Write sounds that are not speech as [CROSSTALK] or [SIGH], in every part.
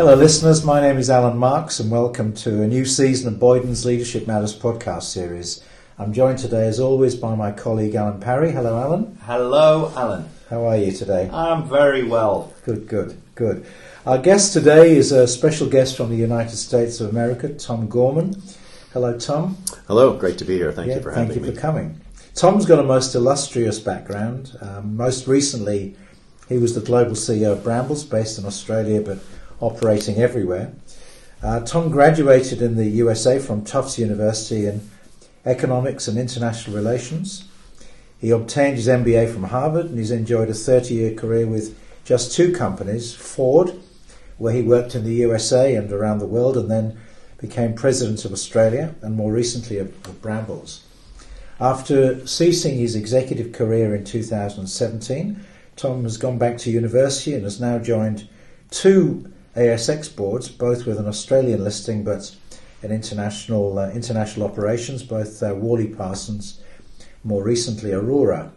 Hello, listeners. My name is Alan Marks, and welcome to a new season of Boyden's Leadership Matters podcast series. I'm joined today, as always, by my colleague Alan Parry. Hello, Alan. Hello, Alan. How are you today? I'm very well. Good, good, good. Our guest today is a special guest from the United States of America, Tom Gorman. Hello, Tom. Hello, great to be here. Thank yeah, you for having thank you me. for coming. Tom's got a most illustrious background. Um, most recently, he was the global CEO of Brambles, based in Australia but operating everywhere. Uh, Tom graduated in the USA from Tufts University in economics and international relations. He obtained his MBA from Harvard and he's enjoyed a 30 year career with just two companies Ford, where he worked in the USA and around the world, and then became president of Australia and more recently of, of Brambles. After ceasing his executive career in 2017, Tom has gone back to university and has now joined two ASX boards, both with an Australian listing but an international uh, international operations, both uh, Worley Parsons, more recently Orora.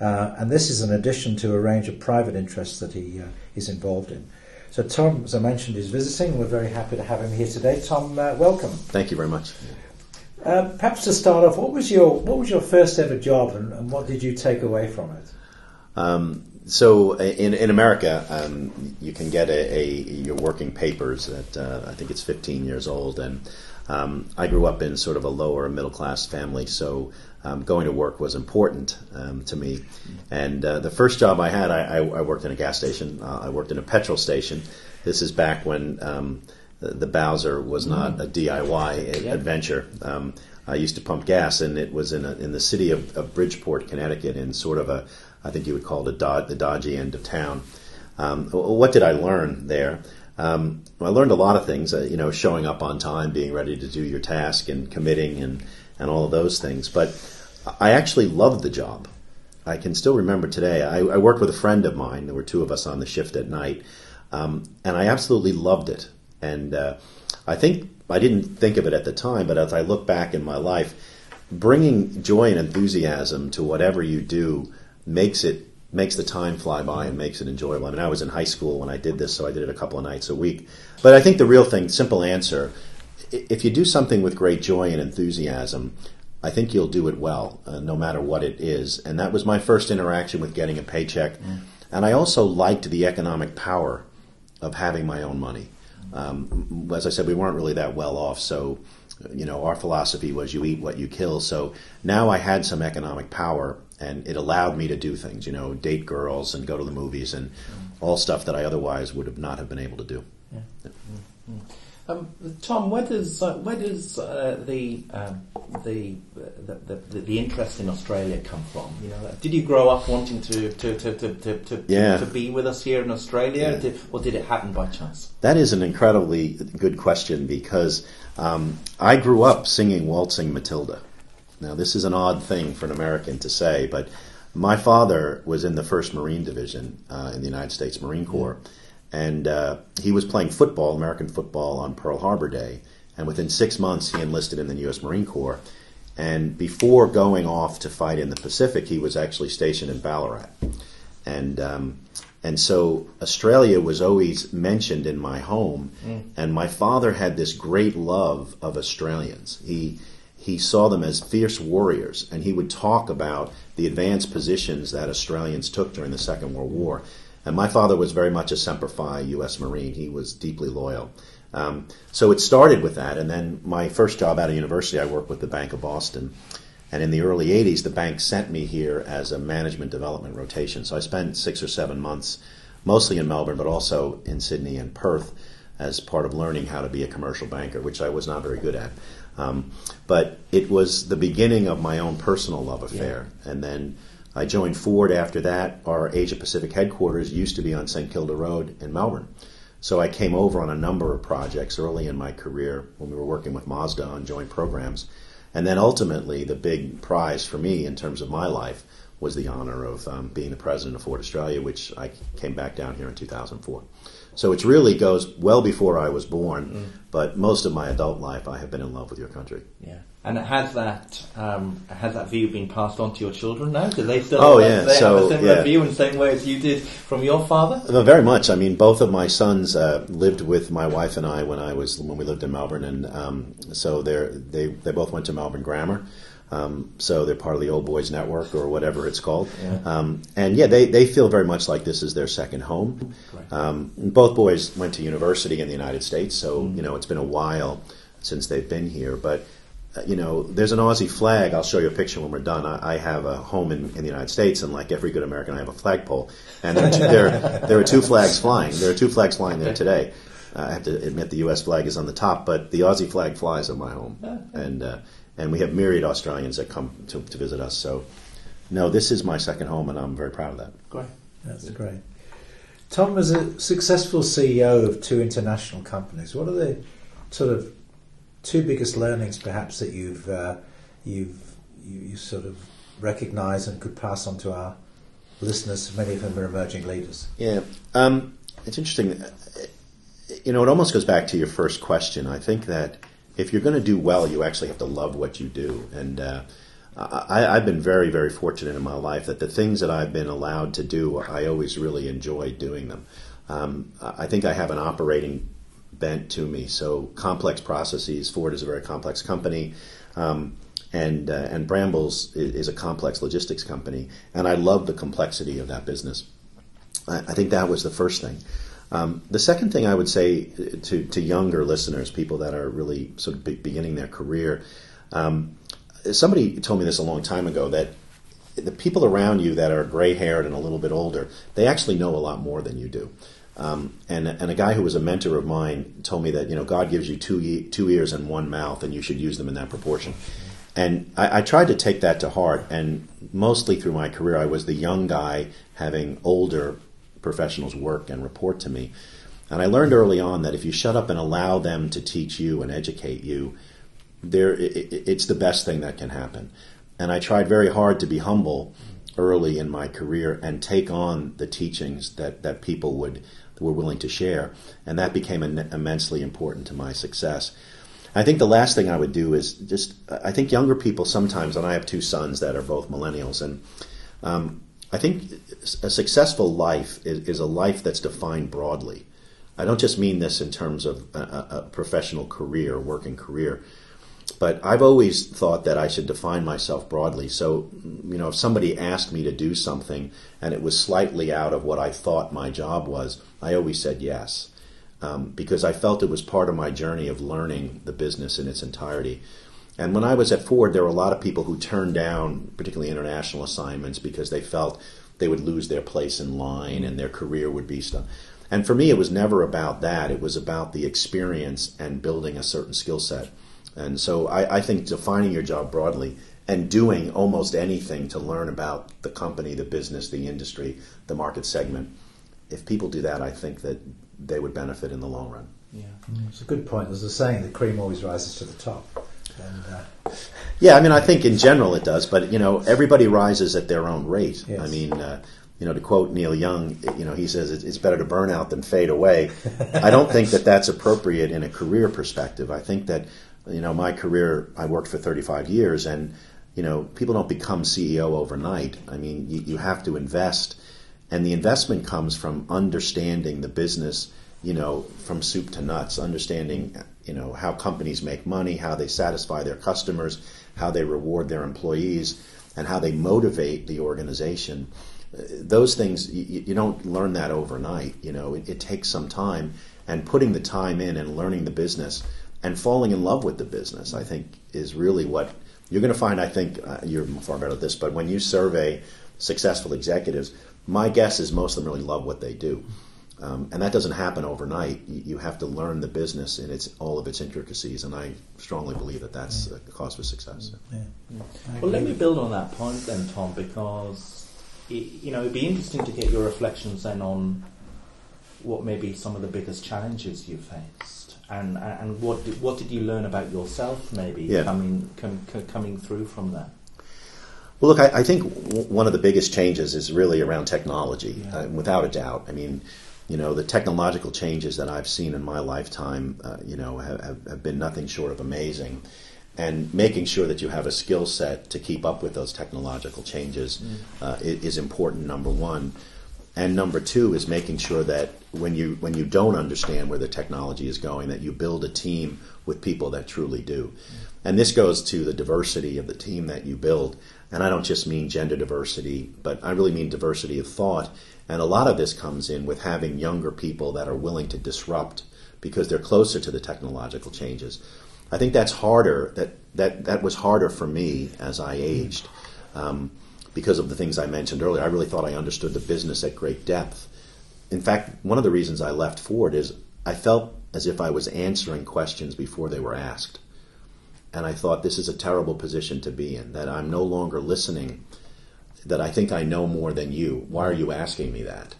Uh, and this is in addition to a range of private interests that he uh, is involved in. So Tom, as I mentioned, is visiting. We're very happy to have him here today. Tom, uh, welcome. Thank you very much. Uh, perhaps to start off, what was your what was your first ever job, and, and what did you take away from it? Um, so in, in America, um, you can get a, a, your working papers at uh, I think it's 15 years old, and um, I grew up in sort of a lower middle class family, so um, going to work was important um, to me. And uh, the first job I had, I, I, worked in a gas station. Uh, I worked in a petrol station. This is back when um, the, the Bowser was not a DIY Yeah. adventure. Um, I used to pump gas, and it was in a, in the city of, of Bridgeport, Connecticut, in sort of a I think you would call it a the dodgy end of town. Um, what did I learn there? Um, I learned a lot of things. Uh, you know, showing up on time, being ready to do your task, and committing, and and all of those things. But I actually loved the job. I can still remember today. I, I worked with a friend of mine. There were two of us on the shift at night, um, and I absolutely loved it. And uh, I think I didn't think of it at the time, but as I look back in my life, bringing joy and enthusiasm to whatever you do makes it makes the time fly by and makes it enjoyable. I mean, I was in high school when I did this, so I did it a couple of nights a week. But I think the real thing, simple answer, if you do something with great joy and enthusiasm, I think you'll do it well, uh, no matter what it is. And that was my first interaction with getting a paycheck. And I also liked the economic power of having my own money. Um, as I said, we weren't really that well off, so you know our philosophy was you eat what you kill. So now I had some economic power, and it allowed me to do things, you know, date girls and go to the movies and all stuff that I otherwise would have not have been able to do. Um, Tom, where does uh, where does uh, the, um, the, the, the the interest in Australia come from? You know, did you grow up wanting to to, to, to, to, to, Yeah. to be with us here in Australia, Yeah. Did, or did it happen by chance? That is an incredibly good question because um, I grew up singing Waltzing Matilda. Now, this is an odd thing for an American to say, but my father was in the 1st Marine Division uh, in the United States Marine Corps, and uh, he was playing football, American football, on Pearl Harbor Day. And within six months, he enlisted in the U.S. Marine Corps. And before going off to fight in the Pacific, he was actually stationed in Ballarat and um, and so Australia was always mentioned in my home, and my father had this great love of Australians. He he saw them as fierce warriors, and he would talk about the advanced positions that Australians took during the Second World War. And my father was very much a Semper Fi U.S. Marine. He was deeply loyal. Um, so it started with that, and then my first job out of university, I worked with the Bank of Boston. And in the early 80s, the bank sent me here as a management development rotation. So I spent six or seven months, mostly in Melbourne, but also in Sydney and Perth, as part of learning how to be a commercial banker, which I was not very good at. Um, but it was the beginning of my own personal love affair. And then I joined Ford after that. Our Asia Pacific headquarters used to be on St. Kilda Road in Melbourne. So I came over on a number of projects early in my career when we were working with Mazda on joint programs. And then ultimately, the big prize for me in terms of my life was the honor of um, being the president of Ford Australia, which I came back down here in 2004. So it really goes well before I was born, but most of my adult life I have been in love with your country. Yeah. And has that um, has that view been passed on to your children now? Do they still Oh, have, yeah, they so, have a similar yeah. view in the same way as you did from your father? No, very much. I mean, both of my sons uh, lived with my wife and I when I was when we lived in Melbourne, and um, so they're, they they both went to Melbourne Grammar. Um, so they're part of the Old Boys Network or whatever it's called. Yeah. Um, and yeah, they, they feel very much like this is their second home. Um, both boys went to university in the United States, so Mm. you know it's been a while since they've been here. But uh, you know, there's an Aussie flag. I'll show you a picture when we're done. I, I have a home in, in the United States, and like every good American, I have a flagpole. And there are, two, there, there are two flags flying. There are two flags flying there today. Uh, I have to admit the U.S. flag is on the top, but the Aussie flag flies at my home, and uh, and we have myriad Australians that come to, to visit us. So, no, this is my second home, and I'm very proud of that. Great. That's great. Tom, as a successful CEO of two international companies, what are the sort of two biggest learnings, perhaps, that you've uh, you've you, you sort of recognise and could pass on to our listeners? Many of them are emerging leaders. Yeah, um, it's interesting. You know, it almost goes back to your first question. I think that if you're going to do well, you actually have to love what you do. And uh, I, I've been very, very fortunate in my life that the things that I've been allowed to do, I always really enjoy doing them. Um, I think I have an operating bent to me. So complex processes. Ford is a very complex company. Um, and uh, and Brambles is, is a complex logistics company, and I love the complexity of that business. I, I think that was the first thing. Um, the second thing I would say to, to younger listeners, people that are really sort of be- beginning their career, um, somebody told me this a long time ago that the people around you that are gray haired and a little bit older, they actually know a lot more than you do. Um, and, and a guy who was a mentor of mine told me that you know God gives you two e- two ears and one mouth, and you should use them in that proportion. And I, I tried to take that to heart. And mostly through my career, I was the young guy having older professionals work and report to me. And I learned early on that if you shut up and allow them to teach you and educate you, there it, it- it's the best thing that can happen. And I tried very hard to be humble early in my career and take on the teachings that, that people would were willing to share, and that became im- immensely important to my success. I think the last thing I would do is just I think younger people sometimes, and I have two sons that are both millennials, and um, I think a successful life is, is a life that's defined broadly. I don't just mean this in terms of a, a professional career, working career, but I've always thought that I should define myself broadly. So, you know, if somebody asked me to do something and it was slightly out of what I thought my job was, I always said yes. Um, because I felt it was part of my journey of learning the business in its entirety. And when I was at Ford, there were a lot of people who turned down, particularly international assignments, because they felt they would lose their place in line and their career would be stuck. And for me, it was never about that. It was about the experience and building a certain skill set. And so I, I think defining your job broadly and doing almost anything to learn about the company, the business, the industry, the market segment, if people do that, I think that they would benefit in the long run. Yeah. It's a good point. There's a saying: the cream always rises to the top. And uh, Yeah, I mean, I think in general it does, but you know, everybody rises at their own rate. Yes. I mean, uh, you know, to quote Neil Young, you know, he says "It's- it's better to burn out than fade away. [LAUGHS] I don't think that that's appropriate in a career perspective. I think that, you know, my career, I worked for 35 years, and you know, people don't become CEO overnight. I mean, you, you have to invest, and the investment comes from understanding the business, you know, from soup to nuts, understanding, you know, how companies make money, how they satisfy their customers, how they reward their employees, and how they motivate the organization. Uh, Those things you, don't learn that overnight. You know, it, it takes some time, and putting the time in and learning the business and falling in love with the business, I think, is really what you're going to find. I think uh, you're far better at this, but when you survey successful executives, my guess is most of them really love what they do. Um, and that doesn't happen overnight. You, you have to learn the business in its all of its intricacies, and I strongly believe that that's the cause for success. yeah. I Well, let me build on that point then, Tom, because it, you know it'd be interesting to get your reflections then on what may be some of the biggest challenges you faced, and and what did, what did you learn about yourself maybe Yeah. coming com, co- coming through from that. Well, look, I, I think w- one of the biggest changes is really around technology, Yeah. uh, without a doubt. I mean, you know, the technological changes that I've seen in my lifetime, uh, you know, have, have been nothing short of amazing. And making sure that you have a skill set to keep up with those technological changes uh, is important. Number one, and number two is making sure that when you when you don't understand where the technology is going, that you build a team with people that truly do. And this goes to the diversity of the team that you build. And I don't just mean gender diversity, but I really mean diversity of thought. And a lot of this comes in with having younger people that are willing to disrupt because they're closer to the technological changes. I think that's harder. That that that was harder for me as I aged. Um, because of the things I mentioned earlier, I really thought I understood the business at great depth. In fact, one of the reasons I left Ford is I felt as if I was answering questions before they were asked. And I thought this is a terrible position to be in, that I'm no longer listening, that I think I know more than you. Why are you asking me that?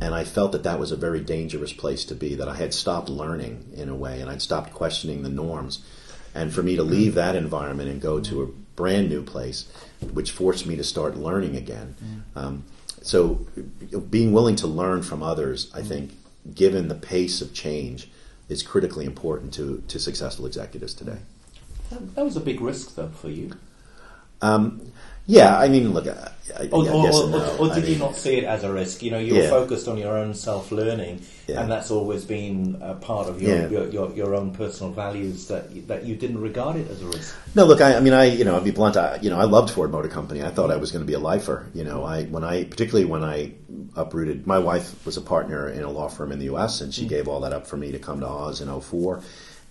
And I felt that that was a very dangerous place to be, that I had stopped learning in a way and I'd stopped questioning the norms. And for me to leave that environment and go to a brand new place, which forced me to start learning again. Um, so being willing to learn from others, I think, given the pace of change, is critically important to, to successful executives today. That, that was a big risk, though, for you. Yeah, I mean, look, I, I, Or, or, guess or, no. or I did you not see it as a risk? You know, you're Yeah. focused on your own self-learning, Yeah. and that's always been a part of your, Yeah. your, your, your own personal values that you, that you didn't regard it as a risk. No, look, I, I mean, I, you know, I'll be blunt. I, you know, I loved Ford Motor Company. I thought I was going to be a lifer. You know, I when I, particularly when I uprooted. My wife was a partner in a law firm in the U.S. and she mm. gave all that up for me to come to Oz in 04.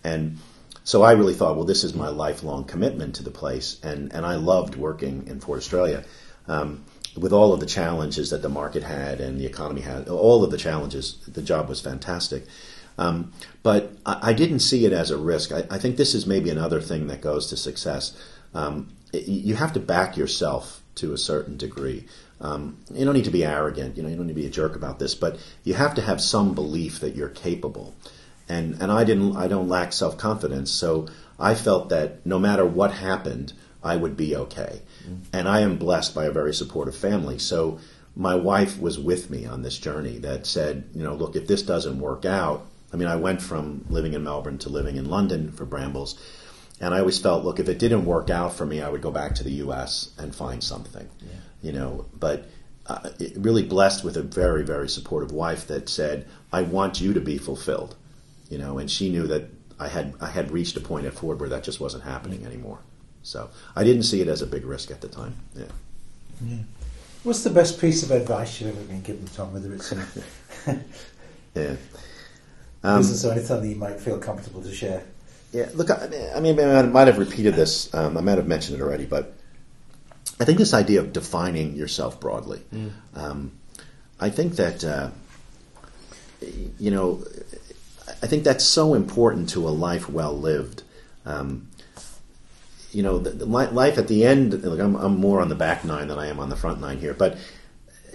and so I really thought, well, this is my lifelong commitment to the place, and and I loved working in Ford Australia. Um, with all of the challenges that the market had and the economy had, all of the challenges, the job was fantastic. Um, but I, I didn't see it as a risk. I, I think this is maybe another thing that goes to success. Um, it- you have to back yourself to a certain degree. Um, you don't need to be arrogant. You know, you don't need to be a jerk about this, but you have to have some belief that you're capable. And and I didn't. I don't lack self confidence. So I felt that no matter what happened, I would be okay. And I am blessed by a very supportive family. So my wife was with me on this journey that said, you know, look, if this doesn't work out, I mean, I went from living in Melbourne to living in London for Brambles. And I always felt, look, if it didn't work out for me, I would go back to the U.S. and find something, you know. But uh, really blessed with a very, very supportive wife that said, I want you to be fulfilled, you know. And she knew that I had I had reached a point at Ford where that just wasn't happening anymore. So I didn't see it as a big risk at the time. Yeah. What's the best piece of advice you've ever been given, Tom? Whether it's in [LAUGHS] Yeah. [LAUGHS] Um, business or anything that you might feel comfortable to share. Yeah, look, I mean, I mean, I might have repeated this. Um, I might have mentioned it already, but I think this idea of defining yourself broadly. Um, I think that uh, you know, I think that's so important to a life well lived. Um, you know, the, the life at the end. Look, I'm, I'm more on the back nine than I am on the front nine here, but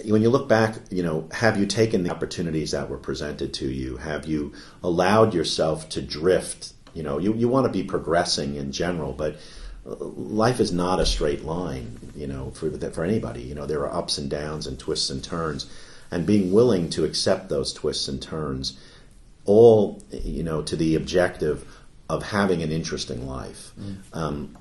when you look back, you know, have you taken the opportunities that were presented to you? Have you allowed yourself to drift? You know, you, you want to be progressing in general, but uh, life is not a straight line, you know, for, for anybody. You know, there are ups and downs and twists and turns. And being willing to accept those twists and turns, all, you know, to the objective of having an interesting life. Um,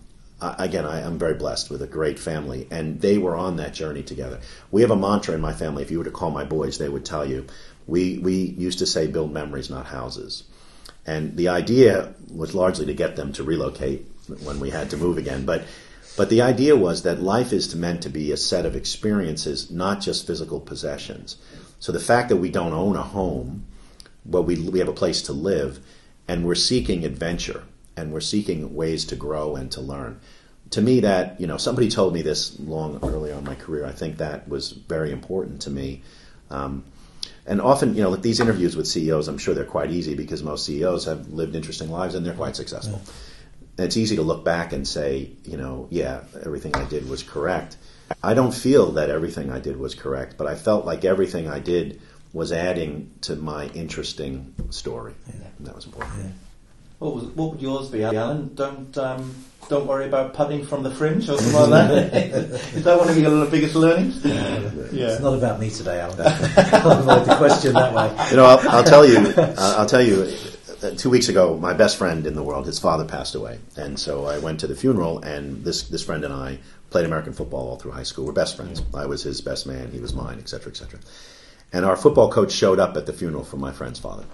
I- again, I, I'm very blessed with a great family, and they were on that journey together. We have a mantra in my family. If you were to call my boys, they would tell you, we we used to say, "Build memories, not houses," and the idea was largely to get them to relocate when we had to move again. But but the idea was that life is meant to be a set of experiences, not just physical possessions. So the fact that we don't own a home, but we we have a place to live, and we're seeking adventure and we're seeking ways to grow and to learn. To me, that you know, somebody told me this long early on in my career. I think that was very important to me. Um, and often, you know, like these interviews with CEOs, I'm sure they're quite easy because most CEOs have lived interesting lives and they're quite successful. And it's easy to look back and say, you know, yeah, everything I did was correct. I don't feel that everything I did was correct, but I felt like everything I did was adding to my interesting story. And that was important. Yeah. What, was, what would yours be, Alan? Don't um, don't worry about putting from the fringe or something like that. [LAUGHS] Is that one of your biggest learnings? Yeah. It's not about me today, Alan. [LAUGHS] I'll avoid the question that way. You know, I'll, I'll tell you. Uh, I'll tell you. Uh, two weeks ago, my best friend in the world, his father passed away, and so I went to the funeral. And this this friend and I played American football all through high school. We're best friends. I was his best man, he was mine, etc., etc. And our football coach showed up at the funeral for my friend's father,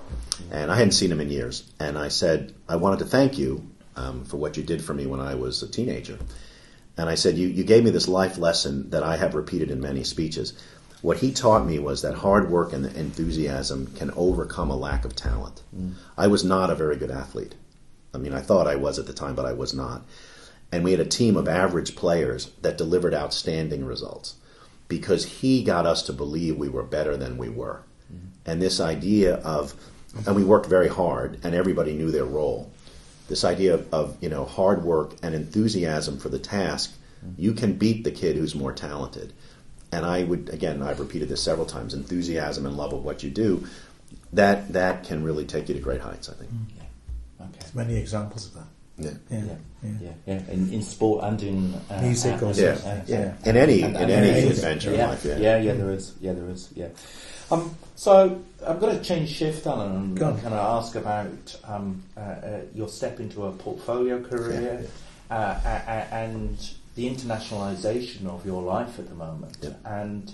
and I hadn't seen him in years. And I said, I wanted to thank you um, for what you did for me when I was a teenager. And I said, you, you gave me this life lesson that I have repeated in many speeches. What he taught me was that hard work and enthusiasm can overcome a lack of talent. Mm. I was not a very good athlete. I mean, I thought I was at the time, but I was not. And we had a team of average players that delivered outstanding results because he got us to believe we were better than we were. Mm. And this idea of, and we worked very hard, and everybody knew their role. This idea of, of you know hard work and enthusiasm for the task, mm. you can beat the kid who's more talented and I would again I've repeated this several times enthusiasm and love of what you do that that can really take you to great heights I think mm. yeah. okay There's many examples of that yeah yeah yeah, yeah. yeah. In, in sport and in uh, music uh, yeah. Uh, yeah in any and, and in any adventure yeah. life yeah. yeah yeah there is yeah there is yeah um, so I'm going to change shift, Alan, and kind of ask about um, uh, uh, your step into a portfolio career, uh, and the internationalization of your life at the moment. Yeah. And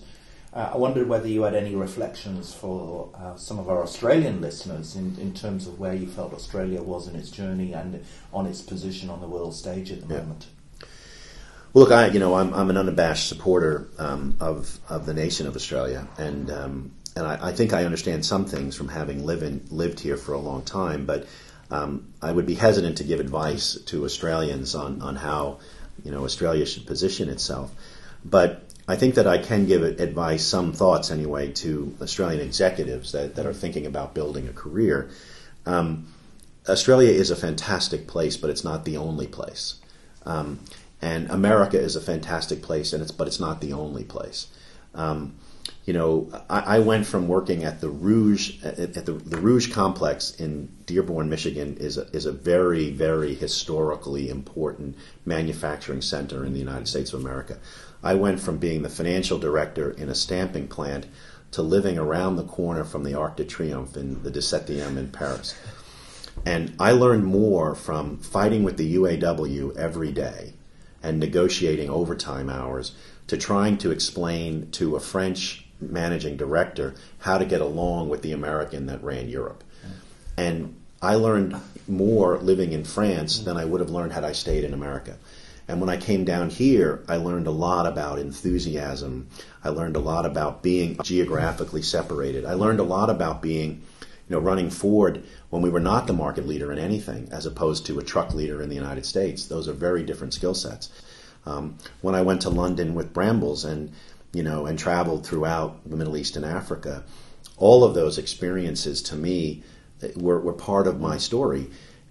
uh, I wondered whether you had any reflections for uh, some of our Australian listeners in, in terms of where you felt Australia was in its journey and on its position on the world stage at the yeah. moment. Well, look, I you know I'm, I'm an unabashed supporter um, of of the nation of Australia, and um, and I, I, think I understand some things from having lived in, lived here for a long time, but um, I would be hesitant to give advice to Australians on on how you know Australia should position itself. But I think that I can give advice, some thoughts anyway, to Australian executives that, that are thinking about building a career. Um, Australia is a fantastic place, but it's not the only place. Um, and America is a fantastic place, and it's but it's not the only place. Um, you know, I, I, went from working at the Rouge at, at the, the, Rouge complex in Dearborn, Michigan, is a, is a very very historically important manufacturing center in the United States of America. I went from being the financial director in a stamping plant to living around the corner from the Arc de Triomphe in the 17e in Paris. And I learned more from fighting with the UAW every day and negotiating overtime hours to trying to explain to a French managing director how to get along with the American that ran Europe. And I learned more living in France than I would have learned had I stayed in America. And when I came down here, I learned a lot about enthusiasm. I learned a lot about being geographically separated. I learned a lot about being, you know, running Ford when we were not the market leader in anything, as opposed to a truck leader in the United States. Those are very different skill sets. Um, when I went to London with Brambles and you know and traveled throughout the Middle East and Africa, all of those experiences to me were, were part of my story.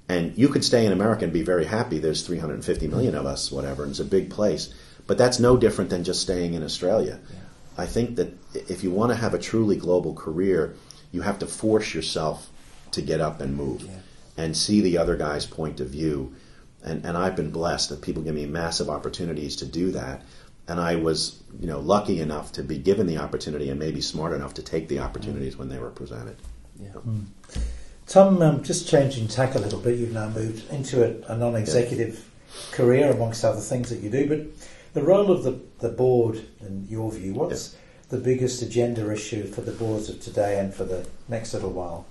And you could stay in America and be very happy. There's 350 million of us, whatever, and it's a big place. But that's no different than just staying in Australia. Yeah. I think that if you want to have a truly global career, you have to force yourself to get up and move yeah. and see the other guy's point of view and, and I've been blessed that people give me massive opportunities to do that. And I was, you know, lucky enough to be given the opportunity and maybe smart enough to take the opportunities when they were presented. Yeah. Mm. Tom, um, just changing tack a little bit, you've now moved into a, a non-executive yeah. career amongst other things that you do. But the role of the, the board, in your view, what's yeah. the biggest agenda issue for the boards of today and for the next little while?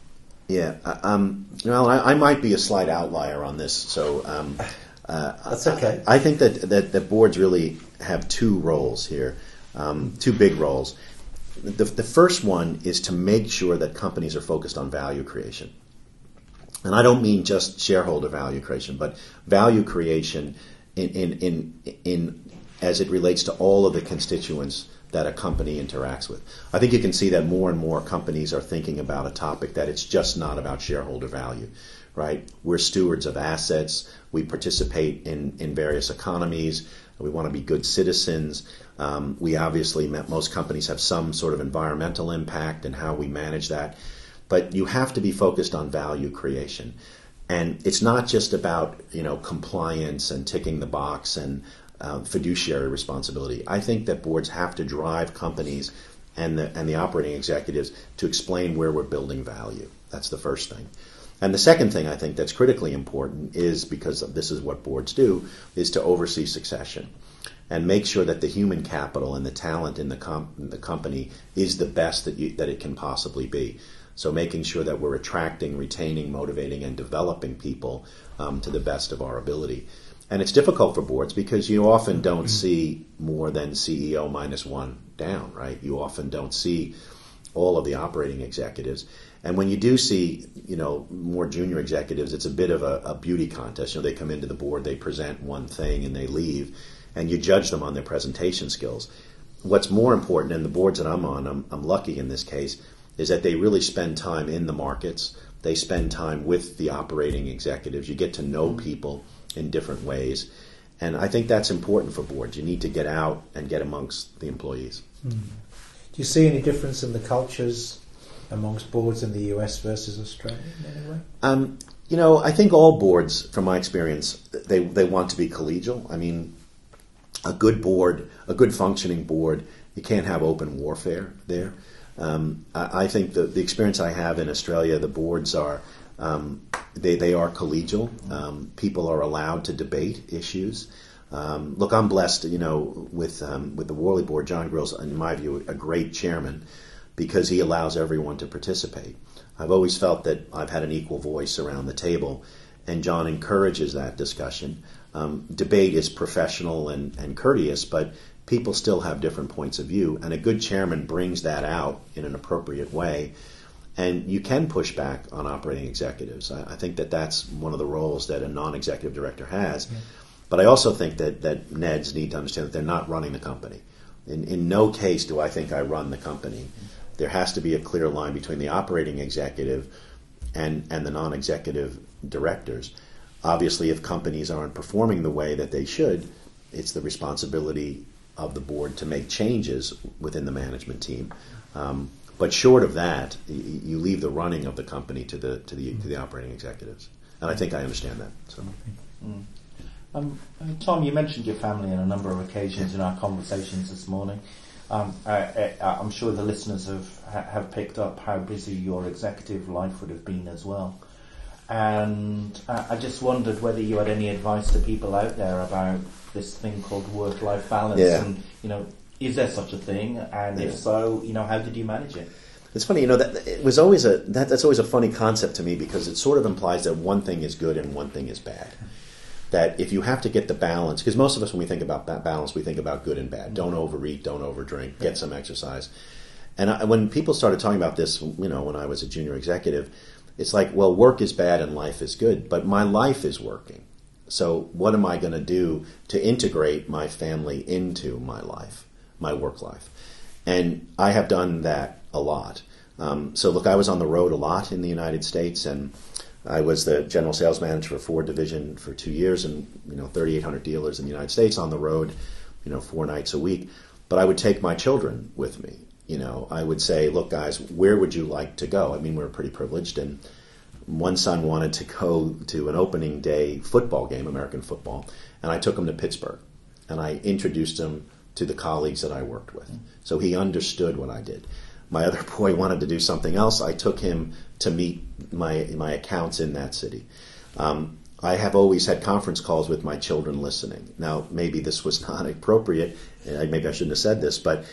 Yeah, uh, um, well, I, I, might be a slight outlier on this, so um, uh, that's okay. I, I, think that, that that boards really have two roles here, um, two big roles. The, the first one is to make sure that companies are focused on value creation, and I don't mean just shareholder value creation, but value creation in in in, in as it relates to all of the constituents that a company interacts with. I think you can see that more and more companies are thinking about a topic that it's just not about shareholder value, right? We're stewards of assets. We participate in, in various economies. We want to be good citizens. Um, we obviously, most companies have some sort of environmental impact and how we manage that. But you have to be focused on value creation. And it's not just about you know compliance and ticking the box and uh, fiduciary responsibility. I think that boards have to drive companies and the and the operating executives to explain where we're building value. That's the first thing. And the second thing I think that's critically important is because this is what boards do is to oversee succession and make sure that the human capital and the talent in the, com- the company is the best that, you, that it can possibly be. So making sure that we're attracting, retaining, motivating, and developing people um, to the best of our ability. And it's difficult for boards because you often don't mm-hmm. see more than CEO minus one down, right? You often don't see all of the operating executives. And when you do see, you know, more junior executives, it's a bit of a, a beauty contest. You know, they come into the board, they present one thing, and they leave and you judge them on their presentation skills. What's more important, and the boards that I'm on, I'm, I'm lucky in this case, is that they really spend time in the markets. They spend time with the operating executives. You get to know people in different ways. And I think that's important for boards. You need to get out and get amongst the employees. Mm. Do you see any difference in the cultures amongst boards in the US versus Australia in any way? Um, you know, I think all boards, from my experience, they, they want to be collegial. I mean, a good board, a good functioning board, you can't have open warfare there. Um, I, I, think the, the experience I have in Australia, the boards are um, they, they are collegial. Um, people are allowed to debate issues. Um, look, I'm blessed, you know, with um, with the Worley board. John Grill's, in my view, a great chairman because he allows everyone to participate. I've always felt that I've had an equal voice around the table, and John encourages that discussion. Um, debate is professional and, and courteous, but people still have different points of view, and a good chairman brings that out in an appropriate way. And you can push back on operating executives. I, I think that that's one of the roles that a non-executive director has. Yeah. But I also think that, that NEDs need to understand that they're not running the company. In, in no case do I think I run the company. There has to be a clear line between the operating executive and, and the non-executive directors. Obviously, if companies aren't performing the way that they should, it's the responsibility of the board to make changes within the management team. Um, but short of that, you leave the running of the company to the to the to the operating executives, and I think I understand that. So. Mm. Um, Tom, you mentioned your family on a number of occasions in our conversations this morning. Um, I, am sure the listeners have have picked up how busy your executive life would have been as well and I just wondered whether you had any advice to people out there about this thing called work-life balance, yeah. and you know, is there such a thing? And yeah. if so, you know, how did you manage it? It's funny, you know, that it was always a that, that's always a funny concept to me because it sort of implies that one thing is good and one thing is bad. That if you have to get the balance, because most of us when we think about that balance, we think about good and bad. Don't overeat, don't overdrink, get some exercise. And I, when people started talking about this, you know, when I was a junior executive, it's like, well, work is bad and life is good, but my life is working. So what am I going to do to integrate my family into my life, my work life? And I have done that a lot. Um, so look, I was on the road a lot in the United States, and I was the general sales manager for Ford division for two years, and you know, 3,800 dealers in the United States on the road, you know, four nights a week. But I would take my children with me, you know, I would say, look, guys, where would you like to go? I mean, we are pretty privileged, and one son wanted to go to an opening day football game, American football, and I took him to Pittsburgh, and I introduced him to the colleagues that I worked with, so he understood what I did. My other [LAUGHS] boy wanted to do something else. I took him to meet my my accounts in that city. Um, I have always had conference calls with my children listening. Now, maybe this was [LAUGHS] not appropriate. Maybe I shouldn't have said this, but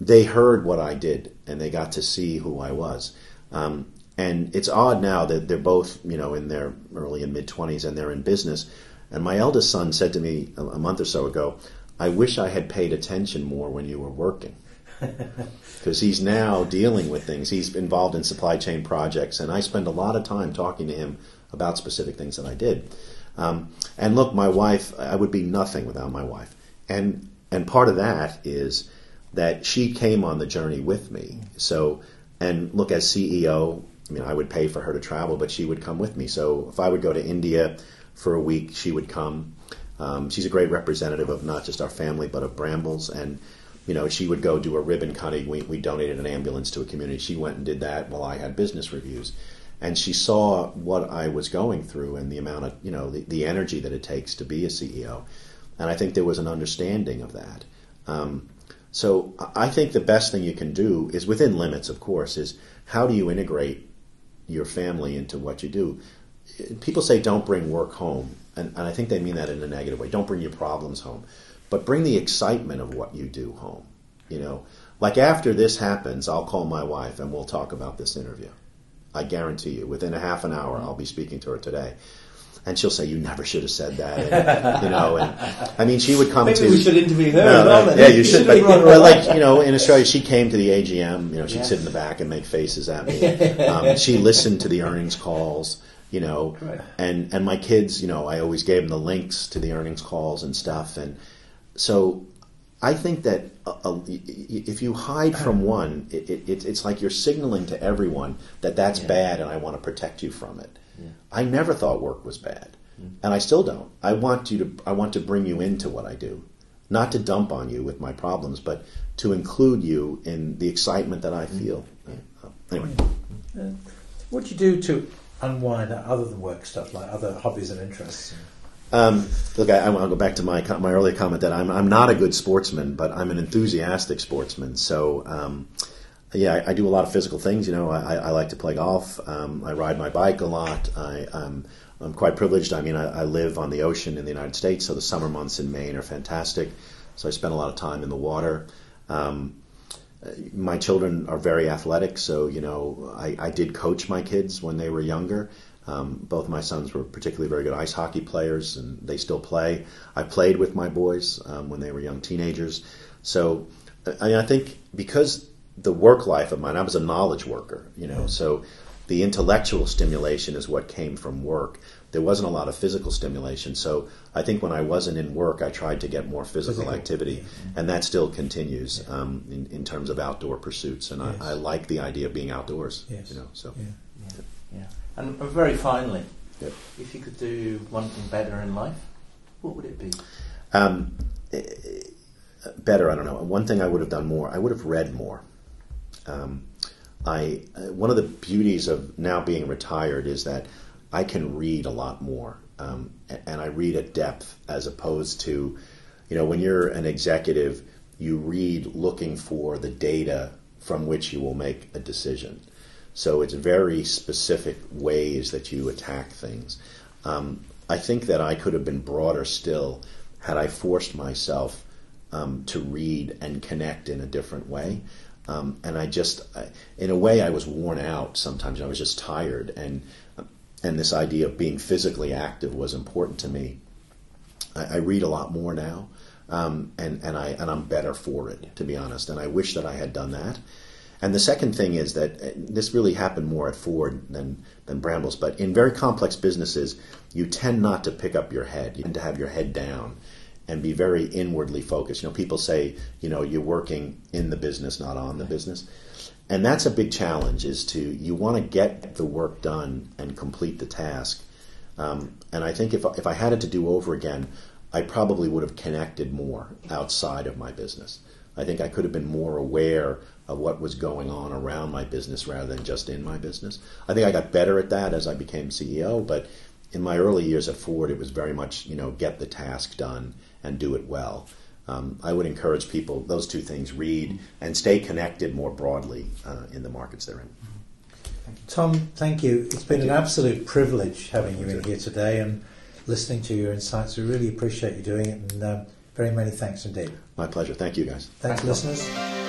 they heard what I did and they got to see who I was. Um, and it's odd now that they're both, you know, in their early and mid 20s and they're in business. And my eldest son said to me a, a month or so ago, I wish I had paid attention more when you were working. [LAUGHS] Because he's now dealing with things. He's involved in supply chain projects, and I spend a lot of time talking to him about specific things that I did. Um, and look, my wife, I would be nothing without my wife. And, and part of that is that she came on the journey with me. So, and look, as CEO, I mean, I would pay for her to travel, but she would come with me. So if I would go to India for a week, she would come. Um, she's a great representative of not just our family, but of Brambles. And, you know, she would go do a ribbon cutting. We, we donated an ambulance to a community. She went and did that while I had business reviews. and she saw what I was going through and the amount of you know the, the energy that it takes to be a CEO, and I think there was an understanding of that. Um, so I think the best thing you can do is within limits, of course, is how do you integrate your family into what you do. People say don't bring work home, and, and I think they mean that in a negative way. Don't bring your problems home, but bring the excitement of what you do home. You know, like after this happens, I'll call my wife and we'll talk about this interview. I guarantee you, within a half an hour, I'll be speaking to her today and she'll say, "You never should have said that." And, you know, and I mean, she would come Maybe to. we should interview her. No, yeah, then. you should. Should But, but like you know, in Australia, she came to the AGM. You know, she'd sit in the back and make faces at me. Um, she listened to the earnings calls. You know, Right. and and my kids, you know, I always gave them the links to the earnings calls and stuff. And so, I think that uh, uh, y- y- if you hide from one, it, it, it- it's like you're signaling to everyone that that's Yeah. bad, and I want to protect you from it. Yeah. I never thought work was bad, and I still don't. I want you to. I want to bring you into what I do, not to dump on you with my problems, but to include you in the excitement that I feel. Uh, Anyway, What do you do to unwind other than work stuff, like other hobbies and interests? Um, look, I, to go back to my my earlier comment that I'm I'm not a good sportsman, but I'm an enthusiastic sportsman. So. Um, yeah, I, I do a lot of physical things. You know, I, I like to play golf. Um, I ride my bike a lot. I, um, I'm quite privileged. I mean, I, I live on the ocean in the United States, so the summer months in Maine are fantastic. So I spend a lot of time in the water. Um, my children are very athletic, so you know, I, I did coach my kids when they were younger. Um, both my sons were particularly very good ice hockey players, and they still play. I played with my boys um, when they were young teenagers. So I, I think because the work life of mine, I was a knowledge worker, you know, so the intellectual stimulation is what came from work. There wasn't a lot of physical stimulation, so I think when I wasn't in work, I tried to get more physical, Physical, activity, and that still continues um, in, in terms of outdoor pursuits. And Yes. I, I like the idea of being outdoors. Yes. You know, so Yeah. Yeah. And, and very finally, Yep. if you could do one thing better in life, what would it be? Um, eh, better, I don't know. One thing I would have done more, I would have read more. Um, I uh, one of the beauties of now being retired is that I can read a lot more, um, and I read at depth as opposed to, you know, when you're an executive, you read looking for the data from which you will make a decision. So it's very specific ways that you attack things. Um, I think that I could have been broader still had I forced myself um, to read and connect in a different way. Um, and I just, I, in a way, I was worn out. Sometimes I was just tired, and and this idea of being physically active was important to me. I, I read a lot more now, um, and and I and I'm better for it, to be honest. And I wish that I had done that. And the second thing is that uh, this really happened more at Ford than than Brambles, but in very complex businesses, you tend not to pick up your head. You tend to have your head down and be very inwardly focused. You know, people say, you know, you're working in the business, not on the business. And that's a big challenge is to you want to get the work done and complete the task. Um, and I think if, if I had it to do over again, I probably would have connected more outside of my business. I think I could have been more aware of what was going on around my business rather than just in my business. I think I got better at that as I became CEO, but in my early years at Ford, it was very much, you know, get the task done and do it well. Um, I would encourage people, those two things, read and stay connected more broadly uh, in the markets they're in. Tom, thank you. It's been Thank an absolute privilege having you in here today and listening to your insights. We really appreciate you doing it, and um, very many thanks indeed. My pleasure. Thank you, guys. Thanks, Thanks, Tom. listeners.